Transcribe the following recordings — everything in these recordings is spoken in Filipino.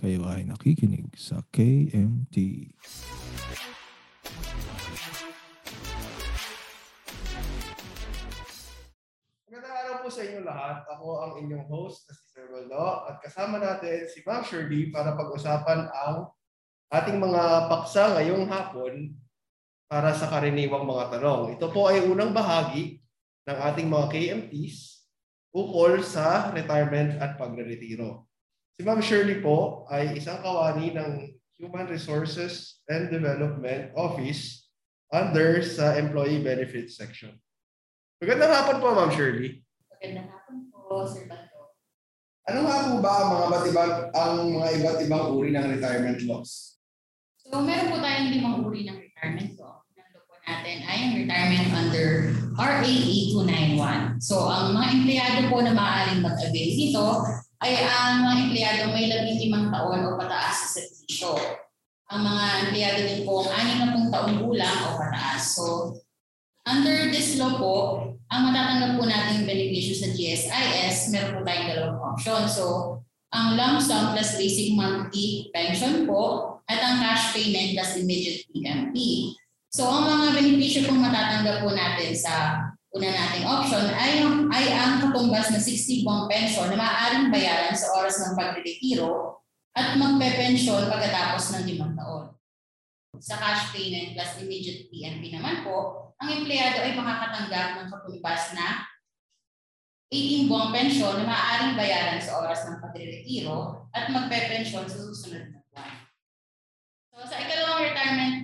Kayo ay nakikinig sa KMT. Magandang araw po sa inyo lahat. Ako ang inyong host na si Sir Waldo at kasama natin si Ma'am Shirley para pag-usapan ang ating mga paksa ngayong hapon para sa karaniwang mga tanong. Ito po ay unang bahagi ng ating mga KMTs ukol sa retirement at pagre-retiro. Si Ma'am Shirley po ay isang kawani ng Human Resources and Development Office under sa Employee Benefits Section. Magandang hapon po, Ma'am Shirley. Magandang hapon po, Sir Bato. Ano nga po ba ang mga iba't ibang ang mga iba't ibang uri ng retirement laws? So, meron po tayong limang uri ng retirement law. Nando po natin ay ang retirement under RA 8291. So, ang mga empleyado po na maaaring mag-avail dito ay ang mga empleyado may labing limang taon o pataas sa servisyo. Ang mga empleyado din po ang anim na pong taong gulang o pataas. So, under this law po, ang matatanggap po nating benepisyo sa GSIS, meron po tayong dalawang option. So, ang lump sum plus basic monthly pension po at ang cash payment plus immediate PMP. So, ang mga benepisyo pong matatanggap po natin sa una nating option ay, ay ang katumbas na 60 buwang pension na maaaring bayaran sa oras ng pagre-retiro at magpe-pension pagkatapos ng limang taon. Sa cash payment plus immediate PMP naman po, ang empleyado ay makakatanggap ng katumbas na 18 buwang pensyon na maaaring bayaran sa oras ng pagre-retiro at magpe-pensyon sa susunod na buwan. So sa ikalawang retirement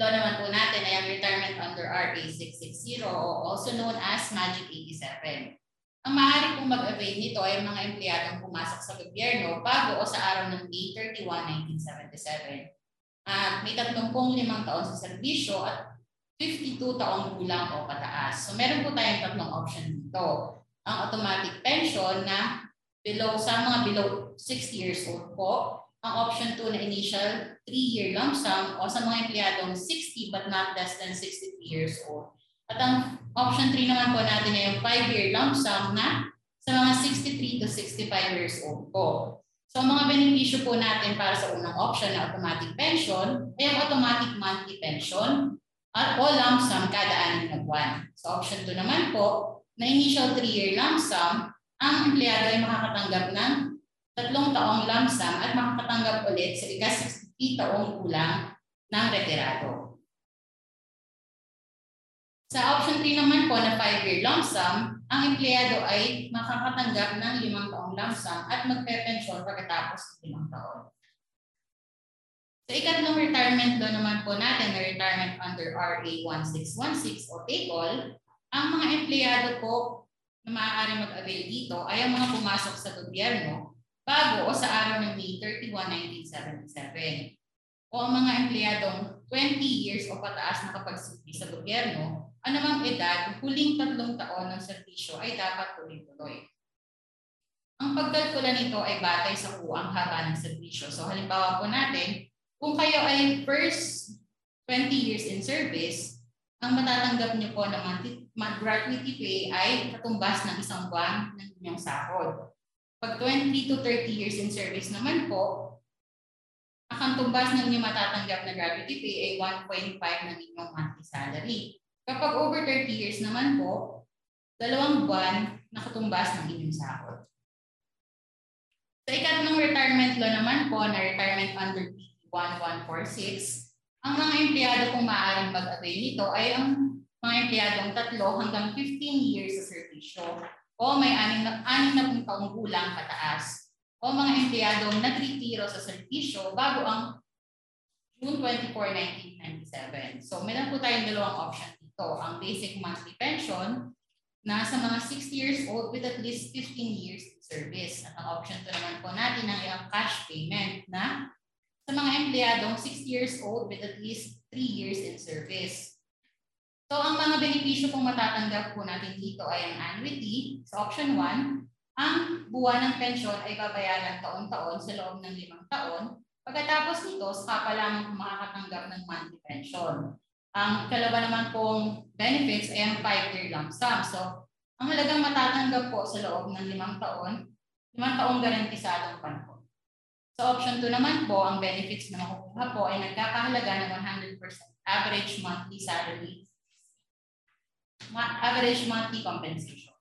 law naman po natin ay ang retirement under RA 660 o also known as Magic 87. Ang maaari pong mag-avail nito ay ang mga empleyadong pumasok sa gobyerno bago o sa araw ng May 31, 1977. At may 35 taon sa serbisyo at 52 taong gulang o pataas. So meron po tayong tatlong option dito. Ang automatic pension na below sa mga below 60 years old po. Ang option 2 na initial 3-year lump sum o sa mga empleyadong 60 but not less than 63 years old. At ang option 3 naman po natin ay yung 5-year lump sum na sa mga 63 to 65 years old po. So ang mga benepisyo po natin para sa unang option na automatic pension ay ang automatic monthly pension at o lump sum kada anim na buwan. Sa option 2 naman po, na initial 3-year lump sum, ang empleyado ay makakatanggap ng tatlong taong lump sum at makakatanggap ulit sa ika-60 taong kulang ng retirado. Sa option 3 naman po na 5-year lump sum, ang empleyado ay makakatanggap ng limang taong lump sum at magpe-pensyon pagkatapos ng limang taon. Sa ikatlong retirement law naman po natin na retirement under RA 1616 o TACOL, ang mga empleyado po na maaari mag-avail dito ay ang mga pumasok sa gobyerno bago o sa araw ng May 31, 1977. O ang mga empleyadong 20 years o pataas na kapag sa gobyerno, anumang edad, huling tatlong taon ng serbisyo ay dapat tuloy-tuloy. Ang pagkalkula nito ay batay sa kuwang haba ng serbisyo. So halimbawa po natin, kung kayo ay first 20 years in service, ang matatanggap niyo po monthly, gratuity pay ay katumbas ng isang buwan ng inyong sahod. Pag 20 to 30 years in service naman po, ang tumbas ng inyong matatanggap na gratuity pay ay 1.5 ng inyong monthly salary. Kapag over 30 years naman po, dalawang buwan na katumbas ng inyong sahod. Sa ikatlong retirement law naman po na retirement under BP 1146, ang mga empleyado kung maaaring mag-avail nito ay ang mga empleyadong tatlo hanggang 15 years sa servisyo o may anim na, anim na pong taong gulang pataas o mga empleyadong nagretiro sa servisyo bago ang June 24, 1997. So meron po tayong dalawang option dito. Ang basic monthly pension na sa mga 60 years old with at least 15 years service. At ang option to naman po natin ay ang cash payment na sa mga empleyadong 60 years old with at least 3 years in service. So ang mga benepisyo kung matatanggap po natin dito ay ang annuity sa option 1. Ang buwan ng pensyon ay babayaran taon-taon sa loob ng limang taon. Pagkatapos nito, saka pa lamang makakatanggap ng monthly pension. Ang kalaban naman pong benefits ay ang 5-year lump sum. So, ang halagang matatanggap po sa loob ng limang taon, limang taong garantisadong panahon. Sa option 2 naman po, ang benefits na makukuha po ay nagkakahalaga ng 100% average monthly salary, average monthly compensation.